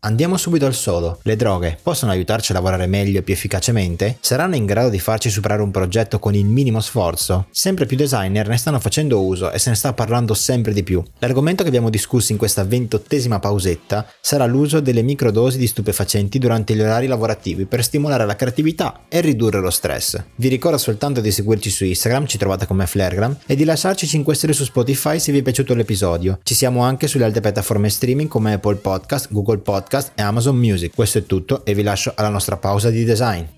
Andiamo subito al sodo. Le droghe possono aiutarci a lavorare meglio e più efficacemente? Saranno in grado di farci superare un progetto con il minimo sforzo? Sempre più designer ne stanno facendo uso e se ne sta parlando sempre di più. L'argomento che abbiamo discusso in questa ventottesima pausetta sarà l'uso delle microdosi di stupefacenti durante gli orari lavorativi per stimolare la creatività e ridurre lo stress. Vi ricordo soltanto di seguirci su Instagram, ci trovate come Flaregram, e di lasciarci 5 stelle su Spotify se vi è piaciuto l'episodio. Ci siamo anche sulle altre piattaforme streaming come Apple Podcast, Google Podcast, Podcast e Amazon Music. Questo è tutto e vi lascio alla nostra pausa di design.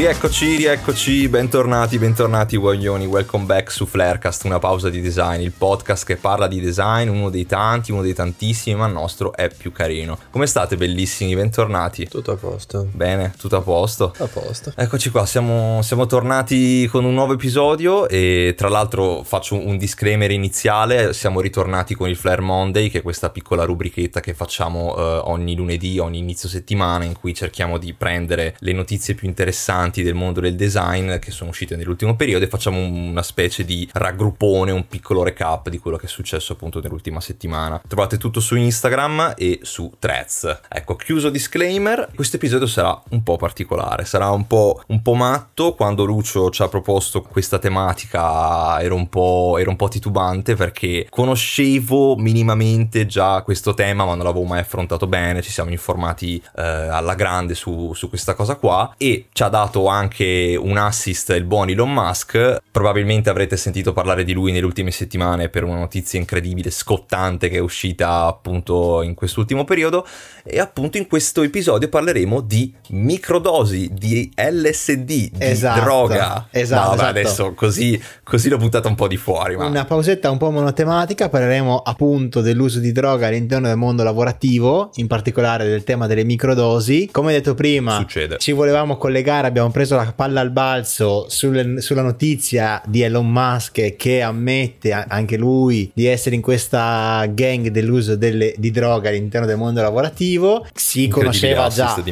Rieccoci, rieccoci, bentornati, bentornati guaglioni, welcome back su Flarecast, una pausa di design, il podcast che parla di design, uno dei tanti, uno dei tantissimi, ma il nostro è più carino. Come state bellissimi, bentornati? Tutto a posto. Bene, tutto a posto? A posto. Eccoci qua, siamo, siamo tornati con un nuovo episodio e tra l'altro faccio un disclaimer iniziale, siamo ritornati con il Flare Monday, che è questa piccola rubrichetta che facciamo eh, ogni lunedì, ogni inizio settimana, in cui cerchiamo di prendere le notizie più interessanti importanti del mondo del design che sono uscite nell'ultimo periodo e facciamo una specie di raggruppone, un piccolo recap di quello che è successo appunto nell'ultima settimana. Trovate tutto su Instagram e su Threads. Ecco, chiuso disclaimer, questo episodio sarà un po' particolare, sarà un po', un po matto. Quando Lucio ci ha proposto questa tematica ero un, po', ero un po' titubante perché conoscevo minimamente già questo tema ma non l'avevo mai affrontato bene, ci siamo informati eh, alla grande su, su questa cosa qua e ci ha dato dato anche un assist il buon Elon Musk. Probabilmente avrete sentito parlare di lui nelle ultime settimane per una notizia incredibile, scottante che è uscita appunto in quest'ultimo periodo. E appunto in questo episodio parleremo di microdosi, di LSD, di esatto, droga. Esatto. No, vabbè, esatto. adesso così, così l'ho buttata un po' di fuori. Ma... Una pausetta un po' monotematica, parleremo appunto dell'uso di droga all'interno del mondo lavorativo, in particolare del tema delle microdosi. Come detto prima, Succede. ci volevamo collegare, abbiamo preso la palla al balzo sulle, sulla notizia di Elon Musk che ammette anche lui di essere in questa gang dell'uso delle, di droga all'interno del mondo lavorativo. Si conosceva già.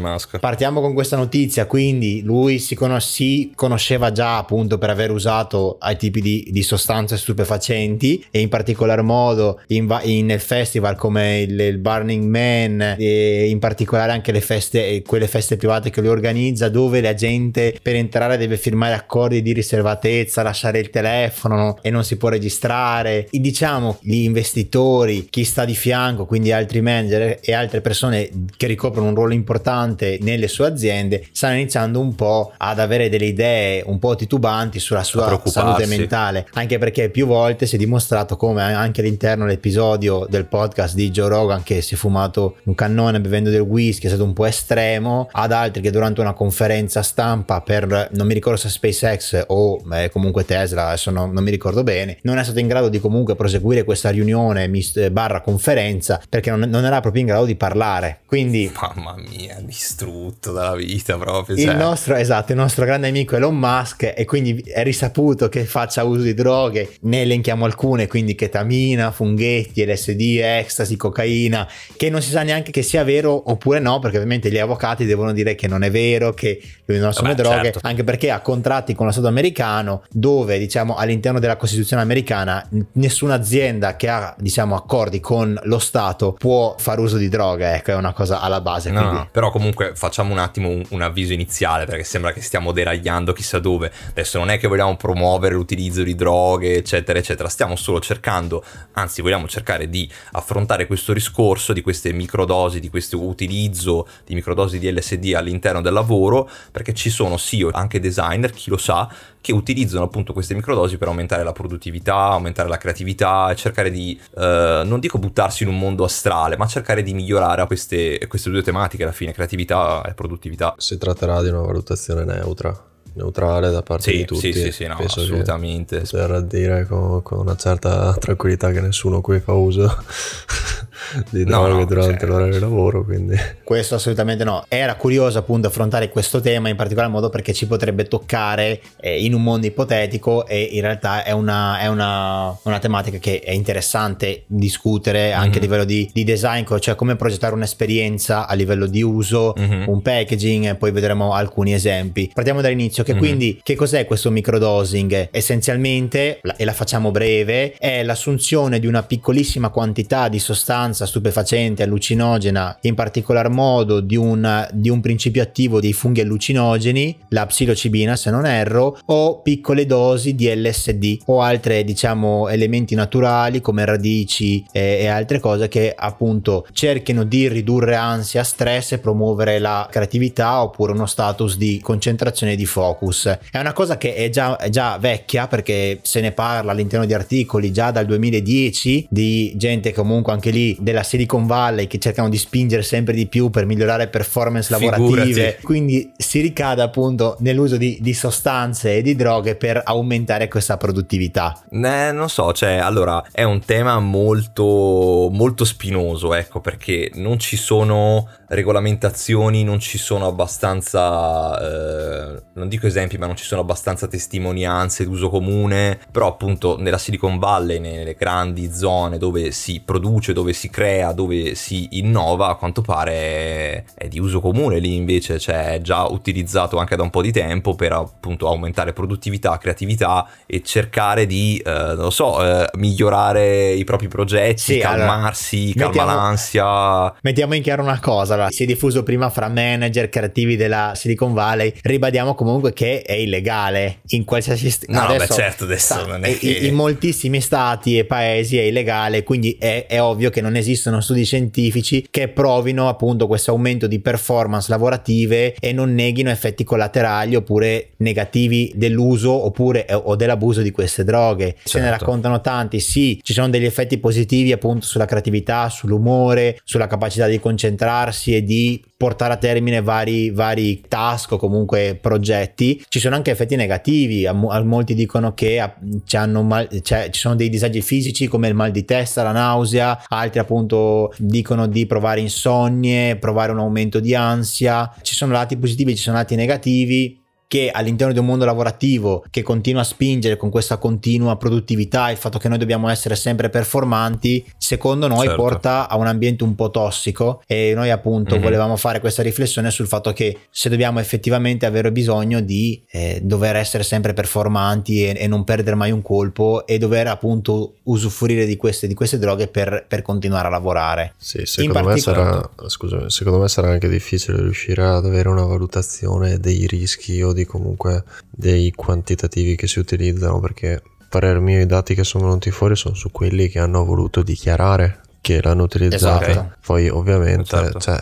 Partiamo con questa notizia, quindi lui si, conos- si, conosceva già appunto per aver usato ai tipi di, di sostanze stupefacenti e in particolar modo in, va- in festival come il, il, Burning Man e in particolare anche le feste, quelle feste private che lui organizza dove la gente per entrare deve firmare accordi di riservatezza, lasciare il telefono e non si può registrare. E diciamo gli investitori, chi sta di fianco, quindi altri manager e altre persone che ricoprono un ruolo importante nelle sue aziende, stanno iniziando un po' ad avere delle idee un po' titubanti sulla sua salute mentale, anche perché più volte si è dimostrato come anche all'interno dell'episodio del podcast di Joe Rogan che si è fumato un cannone bevendo del whisky, è stato un po' estremo, ad altri che durante una conferenza stampa per non mi ricordo se SpaceX o eh, comunque Tesla, adesso no, non mi ricordo bene, non è stato in grado di comunque proseguire questa riunione barra conferenza perché non, non, era proprio in grado di parlare. Quindi, mamma mia, distrutto dalla vita proprio. Cioè. Il nostro, esatto, il nostro grande amico Elon Musk, e quindi è risaputo che faccia uso di droghe. Ne elenchiamo alcune, quindi ketamina, funghetti, LSD, ecstasy, cocaina, che non si sa neanche che sia vero oppure no, perché ovviamente gli avvocati devono dire che non è vero, che lui non assume droghe, certo. anche perché ha contratti con lo Stato americano dove, diciamo, all'interno della Costituzione americana nessuna azienda che ha, diciamo, accordi con lo Stato può fare uso di droghe, ecco, è una cosa alla base. No, no, però comunque facciamo un attimo un, un, avviso iniziale perché sembra che stiamo deragliando chissà dove. Adesso non è che vogliamo promuovere l'utilizzo di droghe, eccetera, eccetera. Stiamo solo cercando, anzi vogliamo cercare di affrontare questo discorso di queste microdosi, di questo utilizzo di microdosi di LSD all'interno del lavoro, perché ci sono sì anche designer, chi lo sa, che utilizzano appunto queste microdosi per aumentare la produttività, aumentare la creatività cercare di, eh, non dico buttarsi in un mondo astrale, ma cercare di migliorare queste, queste due tematiche alla fine, creatività e produttività. Si tratterà di una valutazione neutra neutrale da parte sì, di tutti. Sì, sì, sì, no, assolutamente. Per dire con, con, una certa tranquillità che nessuno qui fa uso di No, droghe no, durante cioè, l'orario di lavoro, quindi... Questo assolutamente no. Era curioso appunto affrontare questo tema in particolar modo perché ci potrebbe toccare eh, in un mondo ipotetico e in realtà è una, è una, una tematica che è interessante discutere anche a Mhm. livello di, di design, cioè come progettare un'esperienza a livello di uso, Mhm. un packaging e poi vedremo alcuni esempi. Partiamo dall'inizio che Mhm. quindi che cos'è questo microdosing? Essenzialmente, e la facciamo breve, è l'assunzione di una piccolissima quantità di sostanza stupefacente allucinogena, in particolar modo di un, di un principio attivo dei funghi allucinogeni, la psilocibina se non erro, o piccole dosi di LSD o altre diciamo elementi naturali come radici e, e altre cose che appunto cerchino di ridurre ansia, stress e promuovere la creatività oppure uno status di concentrazione e di focus. È una cosa che è già, è già vecchia perché se ne parla all'interno di articoli già dal 2010 di gente comunque anche lì della Silicon Valley che cercano di spingere sempre di più per migliorare performance lavorative. Figurati. Quindi si ricade appunto nell'uso di, di sostanze e di droghe per aumentare questa produttività. Eh, non so, cioè, allora, è un tema molto, molto spinoso, ecco, perché non ci sono regolamentazioni, non ci sono abbastanza, eh, non dico esempi, ma non ci sono abbastanza testimonianze d'uso comune, però appunto nella Silicon Valley, nelle grandi zone dove si produce, dove si crea, dove si innova, a quanto pare è di uso comune, lì invece cioè, è già utilizzato anche da un po' di tempo per appunto aumentare produttività, creatività e cercare di, eh, non lo so, eh, migliorare i propri progetti, Sì, allora, calmarsi, calma mettiamo- l'ansia. Mettiamo in chiaro una cosa, allora, si è diffuso prima fra manager creativi della Silicon Valley, ribadiamo comunque che è illegale in qualsiasi st- No, beh, certo, adesso sta- non è in- che- in moltissimi stati e paesi è illegale, quindi è, è ovvio che non esistono studi scientifici che provino appunto questo aumento di performance lavorative e non neghino effetti collaterali oppure negativi dell'uso oppure eh, o dell'abuso di queste droghe. Se ne Certo. raccontano tanti, sì, ci sono degli effetti positivi appunto sulla creatività, sull'umore, sulla capacità di concentrarsi e di portare a termine vari, vari task o comunque progetti. Ci sono anche effetti negativi, a, a molti dicono che ah, ci, hanno mal- cioè, ci sono dei disagi fisici come il mal di testa, la nausea, altri appunto dicono di provare insonnie, provare un aumento di ansia. Ci sono lati positivi, ci sono lati negativi che all'interno di un mondo lavorativo che continua a spingere con questa continua produttività, il fatto che noi dobbiamo essere sempre performanti, secondo noi Certo. porta a un ambiente un po' tossico e noi appunto Mhm. volevamo fare questa riflessione sul fatto che se dobbiamo effettivamente avere bisogno di eh, dover essere sempre performanti e, e non perdere mai un colpo e dover appunto usufruire di queste, di queste droghe per, per continuare a lavorare. Sì, secondo me, sarà, scusami, secondo me sarà anche difficile riuscire ad avere una valutazione dei rischi o di comunque dei quantitativi che si utilizzano perché parer mio i dati che sono venuti fuori sono su quelli che hanno voluto dichiarare che l'hanno utilizzata Esatto. poi ovviamente Certo. cioè,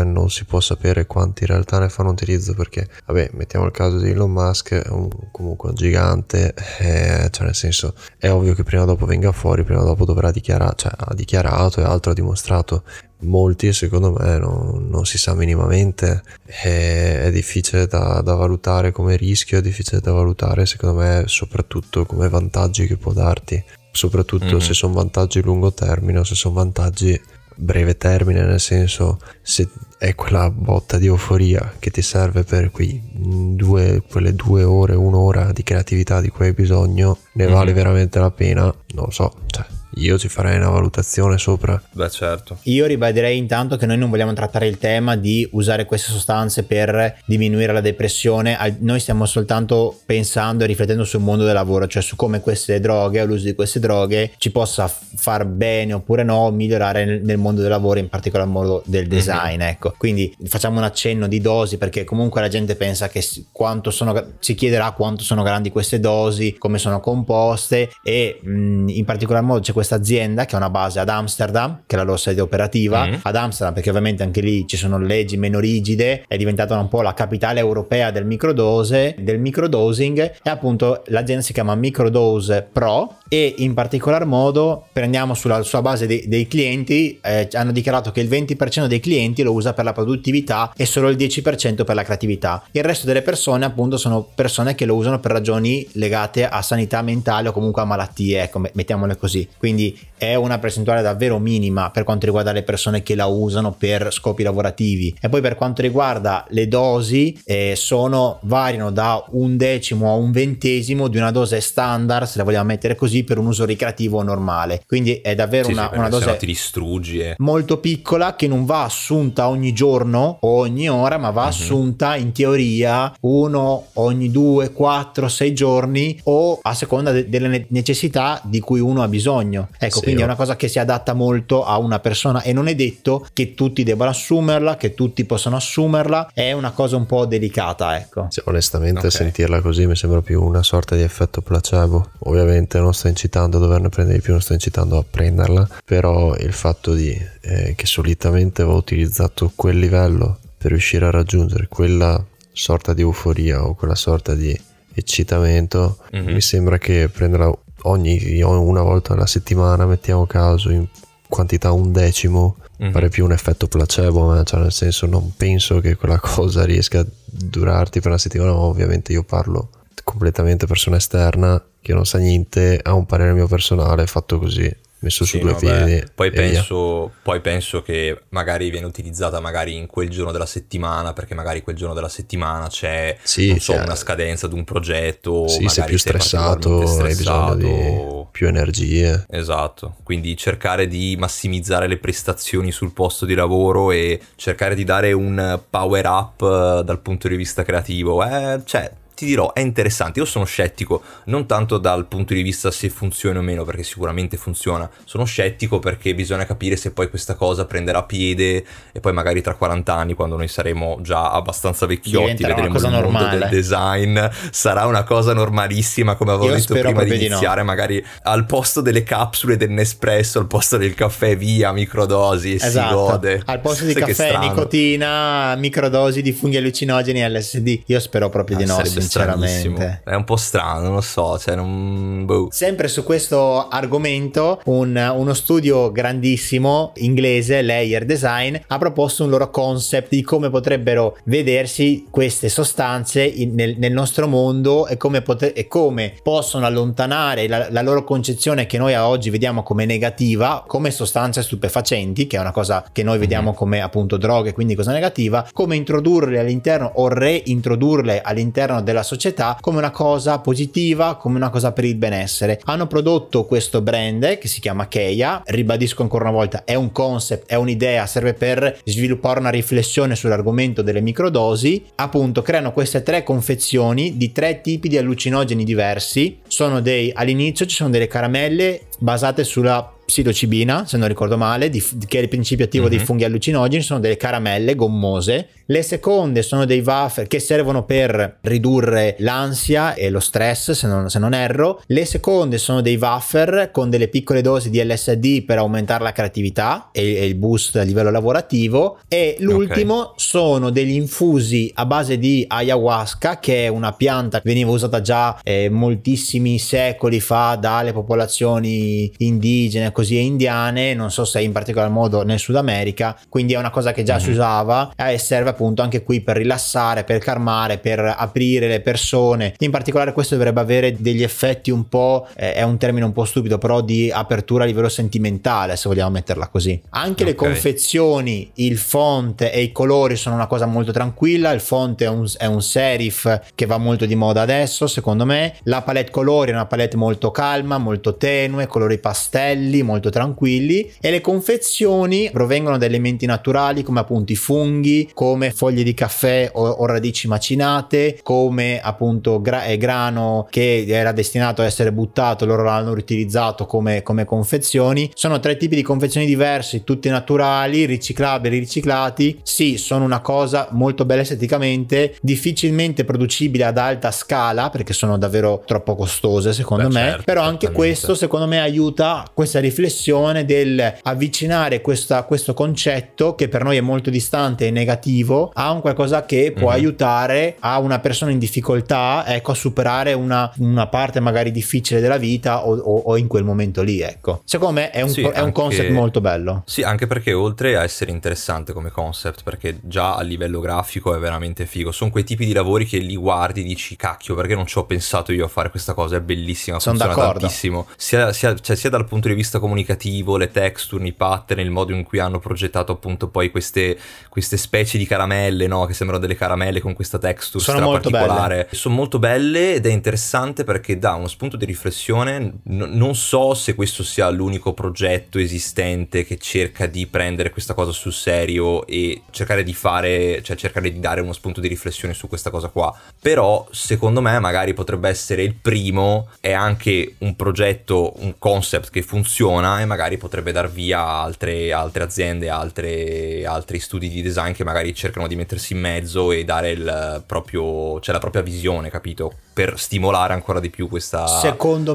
eh, non si può sapere quanti in realtà ne fanno utilizzo perché vabbè mettiamo il caso di Elon Musk è un- comunque un gigante eh, cioè nel senso è ovvio che prima o dopo venga fuori prima o dopo dovrà dichiarare cioè ha dichiarato e altro ha dimostrato molti secondo me non, non si sa minimamente è, è difficile da, da valutare come rischio è difficile da valutare secondo me soprattutto come vantaggi che può darti soprattutto Mhm. se sono vantaggi lungo termine o se sono vantaggi breve termine nel senso se è quella botta di euforia che ti serve per quei due, quelle due ore un'ora di creatività di cui hai bisogno ne Mhm. vale veramente la pena non lo so cioè io ci farei una valutazione sopra Beh, certo. Io ribadirei intanto che noi non vogliamo trattare il tema di usare queste sostanze per diminuire la depressione, noi stiamo soltanto pensando e riflettendo sul mondo del lavoro, cioè su come queste droghe o l'uso di queste droghe ci possa far bene oppure no migliorare nel, mondo del lavoro, in particolar modo del design, ecco. Quindi facciamo un accenno di dosi perché comunque la gente pensa che quanto sono, si chiederà quanto sono grandi queste dosi, come sono composte e mh, in particolar modo c'è questa azienda che ha una base ad Amsterdam, che è la loro sede operativa, Mm. ad Amsterdam perché ovviamente anche lì ci sono leggi meno rigide, è diventata un po' la capitale europea del microdose, del microdosing e appunto l'azienda si chiama Microdose Pro e in particolar modo prendiamo sulla sua base dei, dei clienti, eh, hanno dichiarato che il 20% dei clienti lo usa per la produttività e solo il 10% per la creatività. Il resto delle persone appunto sono persone che lo usano per ragioni legate a sanità mentale o comunque a malattie, ecco, mettiamole così. Quindi è una percentuale davvero minima per quanto riguarda le persone che la usano per scopi lavorativi. E poi per quanto riguarda le dosi, eh, sono, variano da un decimo a un ventesimo di una dose standard, se la vogliamo mettere così, per un uso ricreativo normale. Quindi è davvero Sì, una, sì, una dose ti distruggi e... molto piccola che non va assunta ogni giorno o ogni ora, ma va Mhm. assunta in teoria uno ogni due, quattro, sei giorni o a seconda de- delle ne- necessità di cui uno ha bisogno. Ecco, Sì, quindi è oh. una cosa che si adatta molto a una persona e non è detto che tutti debbano assumerla, che tutti possano assumerla, è una cosa un po' delicata, ecco. Sì, onestamente Ok. sentirla così mi sembra più una sorta di effetto placebo. Ovviamente non sto incitando a doverne prendere di più, non sto incitando a prenderla, però il fatto di eh, che solitamente va utilizzato quel livello per riuscire a raggiungere quella sorta di euforia o quella sorta di eccitamento, Mhm. mi sembra che prenderla ogni una volta alla settimana, mettiamo caso in quantità un decimo, Mhm. pare più un effetto placebo, ma cioè nel senso non penso che quella cosa riesca a durarti per una settimana, ma ovviamente io parlo completamente persona esterna che non sa niente, ha un parere mio personale fatto così, messo Sì, su due piedi. Poi penso, poi penso che magari viene utilizzata magari in quel giorno della settimana, perché magari quel giorno della settimana c'è Sì, non so, una scadenza di un progetto, Sì, magari sei più stressato, particolarmente hai bisogno di stressato. più energie. Esatto, quindi cercare di massimizzare le prestazioni sul posto di lavoro e cercare di dare un power up eh, dal punto di vista creativo, eh, cioè ti dirò, è interessante. Io sono scettico, non tanto dal punto di vista se funziona o meno, perché sicuramente funziona. Sono scettico perché bisogna capire se poi questa cosa prenderà piede e poi magari tra 40 anni, quando noi saremo già abbastanza vecchiotti, Diventerà vedremo il mondo normale. del design, sarà una cosa normalissima, come avevo Io detto prima di di no. iniziare, magari al posto delle capsule del Nespresso, al posto del caffè via, microdosi e si Esatto, gode. al posto di Sai caffè, nicotina, microdosi di funghi allucinogeni LSD. Io spero proprio di Eh, no, sarebbe stranissimo. sinceramente. È un po' strano, non lo so, cioè non... boh. Sempre su questo argomento, un- uno studio grandissimo inglese, Layer Design, ha proposto un loro concept di come potrebbero vedersi queste sostanze in- nel, nel nostro mondo e come, pote- e come possono allontanare la, la loro concezione che noi a oggi vediamo come negativa, come sostanze stupefacenti, che è una cosa che noi vediamo come appunto droghe, quindi cosa negativa, come introdurle all'interno o reintrodurle all'interno della società come una cosa positiva, come una cosa per il benessere. Hanno prodotto questo brand che si chiama Keia, ribadisco ancora una volta, è un concept, è un'idea, serve per sviluppare una riflessione sull'argomento delle microdosi. Appunto, creano queste tre confezioni di tre tipi di allucinogeni diversi. Sono dei all'inizio ci sono delle caramelle basate sulla psilocibina, se non ricordo male, di- che è il principio attivo dei Mhm. funghi allucinogeni, sono delle caramelle gommose. Le seconde sono dei wafer che servono per ridurre l'ansia e lo stress, se non, se non erro. Le seconde sono dei wafer con delle piccole dosi di LSD per aumentare la creatività e, e il boost a livello lavorativo. E l'ultimo sono degli infusi a base di ayahuasca, che è una pianta che veniva usata già eh, moltissimi secoli fa dalle popolazioni indigene, così e indiane, non so se in particolar modo nel Sud America, quindi è una cosa che già si usava eh, e serve appunto anche qui per rilassare, per calmare, per aprire le persone. In particolare questo dovrebbe avere degli effetti un po', eh, è un termine un po' stupido, però di apertura a livello sentimentale, se vogliamo metterla così. Anche le Ok. confezioni, il font e i colori sono una cosa molto tranquilla, il font è un, è un serif che va molto di moda adesso, secondo me. La palette colori è una palette molto calma, molto tenue, colori pastelli, molto tranquilli e le confezioni provengono da elementi naturali come appunto i funghi, come foglie di caffè o, o radici macinate, come appunto gra- eh, grano che era destinato a essere buttato, loro l'hanno riutilizzato come, come confezioni. Sono tre tipi di confezioni diversi, tutti naturali, riciclabili, riciclati. Sì, sono una cosa molto bella esteticamente, difficilmente producibile ad alta scala perché sono davvero troppo costose secondo Beh, me, certo, però anche questo secondo me aiuta questa riflessione riflessione del avvicinare questa, questo concetto che per noi è molto distante e negativo a un qualcosa che può mm-hmm. aiutare a una persona in difficoltà ecco, a superare una, una parte magari difficile della vita o, o, o, in quel momento lì. Ecco. Secondo me è un, sì, è un concept molto bello. Sì, anche perché oltre a essere interessante come concept, perché già a livello grafico è veramente figo, sono quei tipi di lavori che li guardi e dici cacchio perché non ci ho pensato io a fare questa cosa, è bellissima, sono funziona d'accordo. tantissimo, sia, sia, cioè, sia, dal punto di vista comunicativo, le texture, i pattern, il modo in cui hanno progettato appunto poi queste, queste specie di caramelle, no? che sembrano delle caramelle con questa texture sono molto particolare. Belle. Sono molto belle ed è interessante perché dà uno spunto di riflessione, N- non so se questo sia l'unico progetto esistente che cerca di prendere questa cosa sul serio e cercare di fare, cioè cercare di dare uno spunto di riflessione su questa cosa qua, però secondo me magari potrebbe essere il primo, è anche un progetto, un concept che funziona e magari potrebbe dar via a altre, altre aziende, altre, altri studi di design che magari cercano di mettersi in mezzo e dare il proprio, cioè la propria visione, capito? Per stimolare ancora di più questa,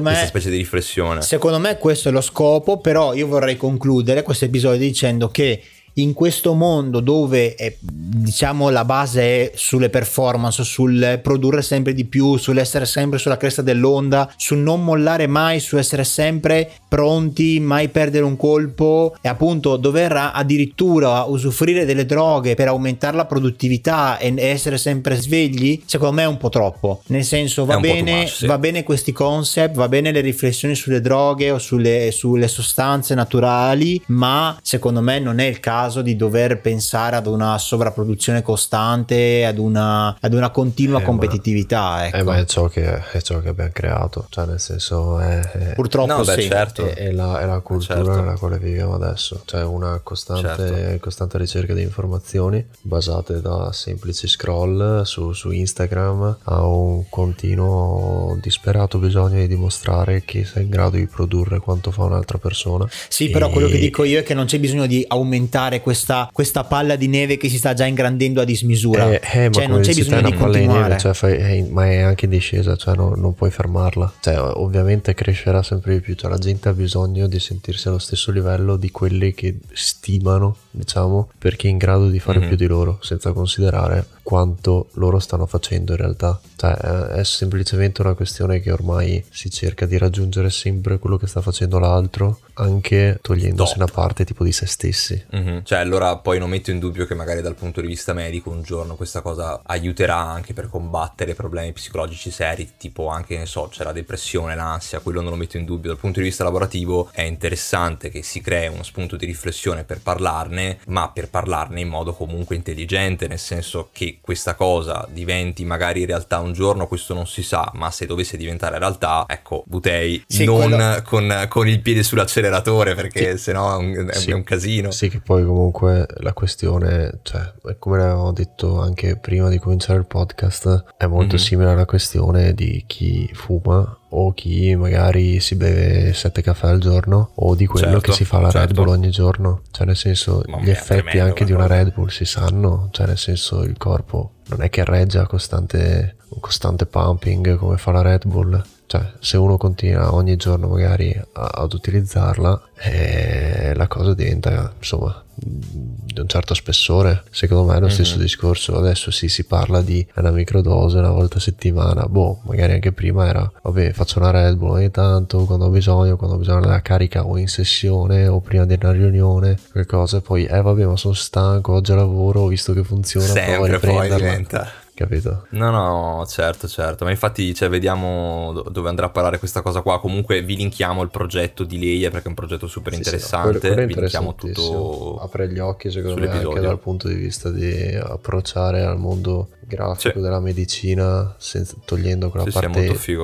me, questa specie di riflessione. Secondo me questo è lo scopo, però io vorrei concludere questo episodio dicendo che in questo mondo dove è, diciamo la base è sulle performance, sul produrre sempre di più, sull'essere sempre sulla cresta dell'onda, sul non mollare mai, su essere sempre pronti, mai perdere un colpo e appunto dover addirittura usufruire delle droghe per aumentare la produttività e essere sempre svegli, secondo me è un po' troppo. Nel senso va, bene, much, sì. va bene questi concept, va bene le riflessioni sulle droghe o sulle, sulle sostanze naturali, ma secondo me non è il caso caso di dover pensare ad una sovrapproduzione costante, ad una, ad una continua eh, competitività. Ma, ecco. eh, ma è ciò, che, è ciò che abbiamo creato, cioè nel senso è, è purtroppo no, beh, certo. è, è, la, è, la, cultura certo. nella quale viviamo adesso, cioè una costante, certo. costante ricerca di informazioni basate da semplici scroll su, su Instagram a un continuo disperato bisogno di dimostrare che sei in grado di produrre quanto fa un'altra persona. Sì, e... però quello che dico io è che non c'è bisogno di aumentare fare questa, questa, palla di neve che si sta già ingrandendo a dismisura. Eh, eh, cioè, non c'è bisogno di continuare. Neve, cioè, fai, eh, ma è anche in discesa, cioè no, non puoi fermarla. Cioè, ovviamente crescerà sempre di più. Cioè, la gente ha bisogno di sentirsi allo stesso livello di quelli che stimano, diciamo, perché è in grado di fare mm-hmm. più di loro, senza considerare quanto loro stanno facendo in realtà. Cioè, è semplicemente una questione che ormai si cerca di raggiungere sempre quello che sta facendo l'altro, anche togliendosi Top. una parte tipo di se stessi. Mm-hmm. Cioè, allora poi non metto in dubbio che magari dal punto di vista medico un giorno questa cosa aiuterà anche per combattere problemi psicologici seri, tipo anche, ne so, c'è la depressione, l'ansia, quello non lo metto in dubbio. Dal punto di vista lavorativo è interessante che si crei uno spunto di riflessione per parlarne, ma per parlarne in modo comunque intelligente, nel senso che questa cosa diventi magari realtà un giorno, questo non si sa, ma se dovesse diventare realtà, ecco, Butei, sì, non quello... con, con, il piede sull'acceleratore perché sì. sennò è un, è sì. un casino. Sì, che poi comunque la questione, cioè, come avevamo detto anche prima di cominciare il podcast, è molto mm-hmm. simile alla questione di chi fuma o chi magari si beve 7 caffè al giorno o di quello certo, che si fa la certo. Red Bull ogni giorno. Cioè nel senso Ma gli effetti anche di una Red Bull si sanno, cioè nel senso il corpo non è che reggia costante, un costante pumping come fa la Red Bull. Cioè, se uno continua ogni giorno magari a, ad utilizzarla, eh, la cosa diventa, insomma, di un certo spessore. Secondo me è lo mm-hmm. stesso discorso. Adesso sì, si parla di una microdose una volta a settimana. Boh, magari anche prima era, vabbè, faccio una Red Bull ogni tanto, quando ho bisogno, quando ho bisogno della carica o in sessione o prima di una riunione, qualcosa. Poi, eh vabbè, ma sono stanco, oggi lavoro, ho visto che funziona, Sempre poi diventa capito? No, no, certo, certo, ma infatti cioè, vediamo dove andrà a parare questa cosa qua. Comunque vi linkiamo il progetto di Leia perché è un progetto super interessante. Sì, sì, no, quello, quello vi linkiamo tutto. Apre gli occhi, secondo me, anche dal punto di vista di approcciare al mondo grafico sì. della medicina, senza, togliendo quella sì, parte sì,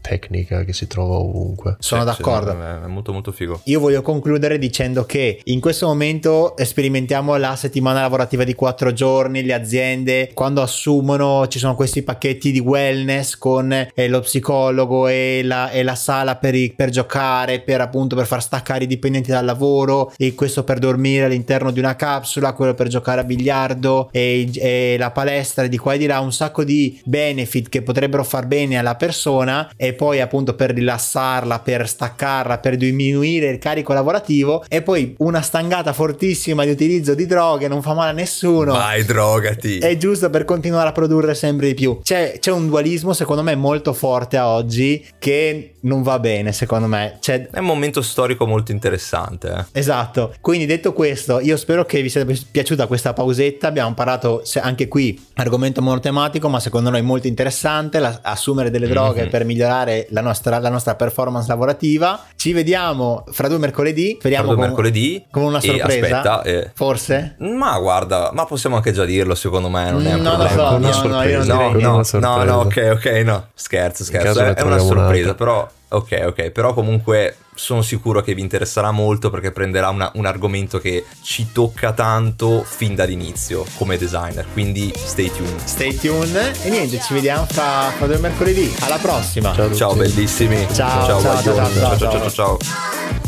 tecnica che si trova ovunque. Sono d'accordo. è molto molto figo. Io voglio concludere dicendo che in questo momento sperimentiamo la settimana lavorativa di quattro giorni, le aziende quando assumono assumono, ci sono questi pacchetti di wellness con eh, lo psicologo e la, e la sala per, i, per, giocare, per appunto per far staccare i dipendenti dal lavoro e questo per dormire all'interno di una capsula, quello per giocare a biliardo e, e la palestra di qua e di là, un sacco di benefit che potrebbero far bene alla persona e poi appunto per rilassarla, per staccarla, per diminuire il carico lavorativo e poi una stangata fortissima di utilizzo di droghe non fa male a nessuno. Vai, drogati. È giusto per continuare a produrre sempre di più. C'è, c'è un dualismo secondo me molto forte a oggi che non va bene secondo me. C'è... È un momento storico molto interessante. Eh. Esatto. Quindi detto questo, io spero che vi sia piaciuta questa pausetta. Abbiamo parlato anche qui argomento monotematico, ma secondo noi molto interessante. La, assumere delle droghe mm-hmm. per migliorare la nostra, la nostra, performance lavorativa. Ci vediamo fra due mercoledì. Speriamo fra due con, mercoledì. Con una sorpresa. Aspetta, eh. Forse? Ma guarda, ma possiamo anche già dirlo, secondo me. Non è un no, problema. No, no, no, io non no, no, no, no, ok, ok, no. Scherzo, scherzo. È, è una sorpresa, però Ok, ok, però comunque sono sicuro che vi interesserà molto perché prenderà una, un argomento che ci tocca tanto fin dall'inizio come designer, quindi stay tuned. Stay tuned e niente, ci vediamo fra, fra due mercoledì. Alla prossima. Ciao, ciao bellissimi. Ciao, ciao, ciao, ciao, ciao, ciao. ciao, ciao. ciao.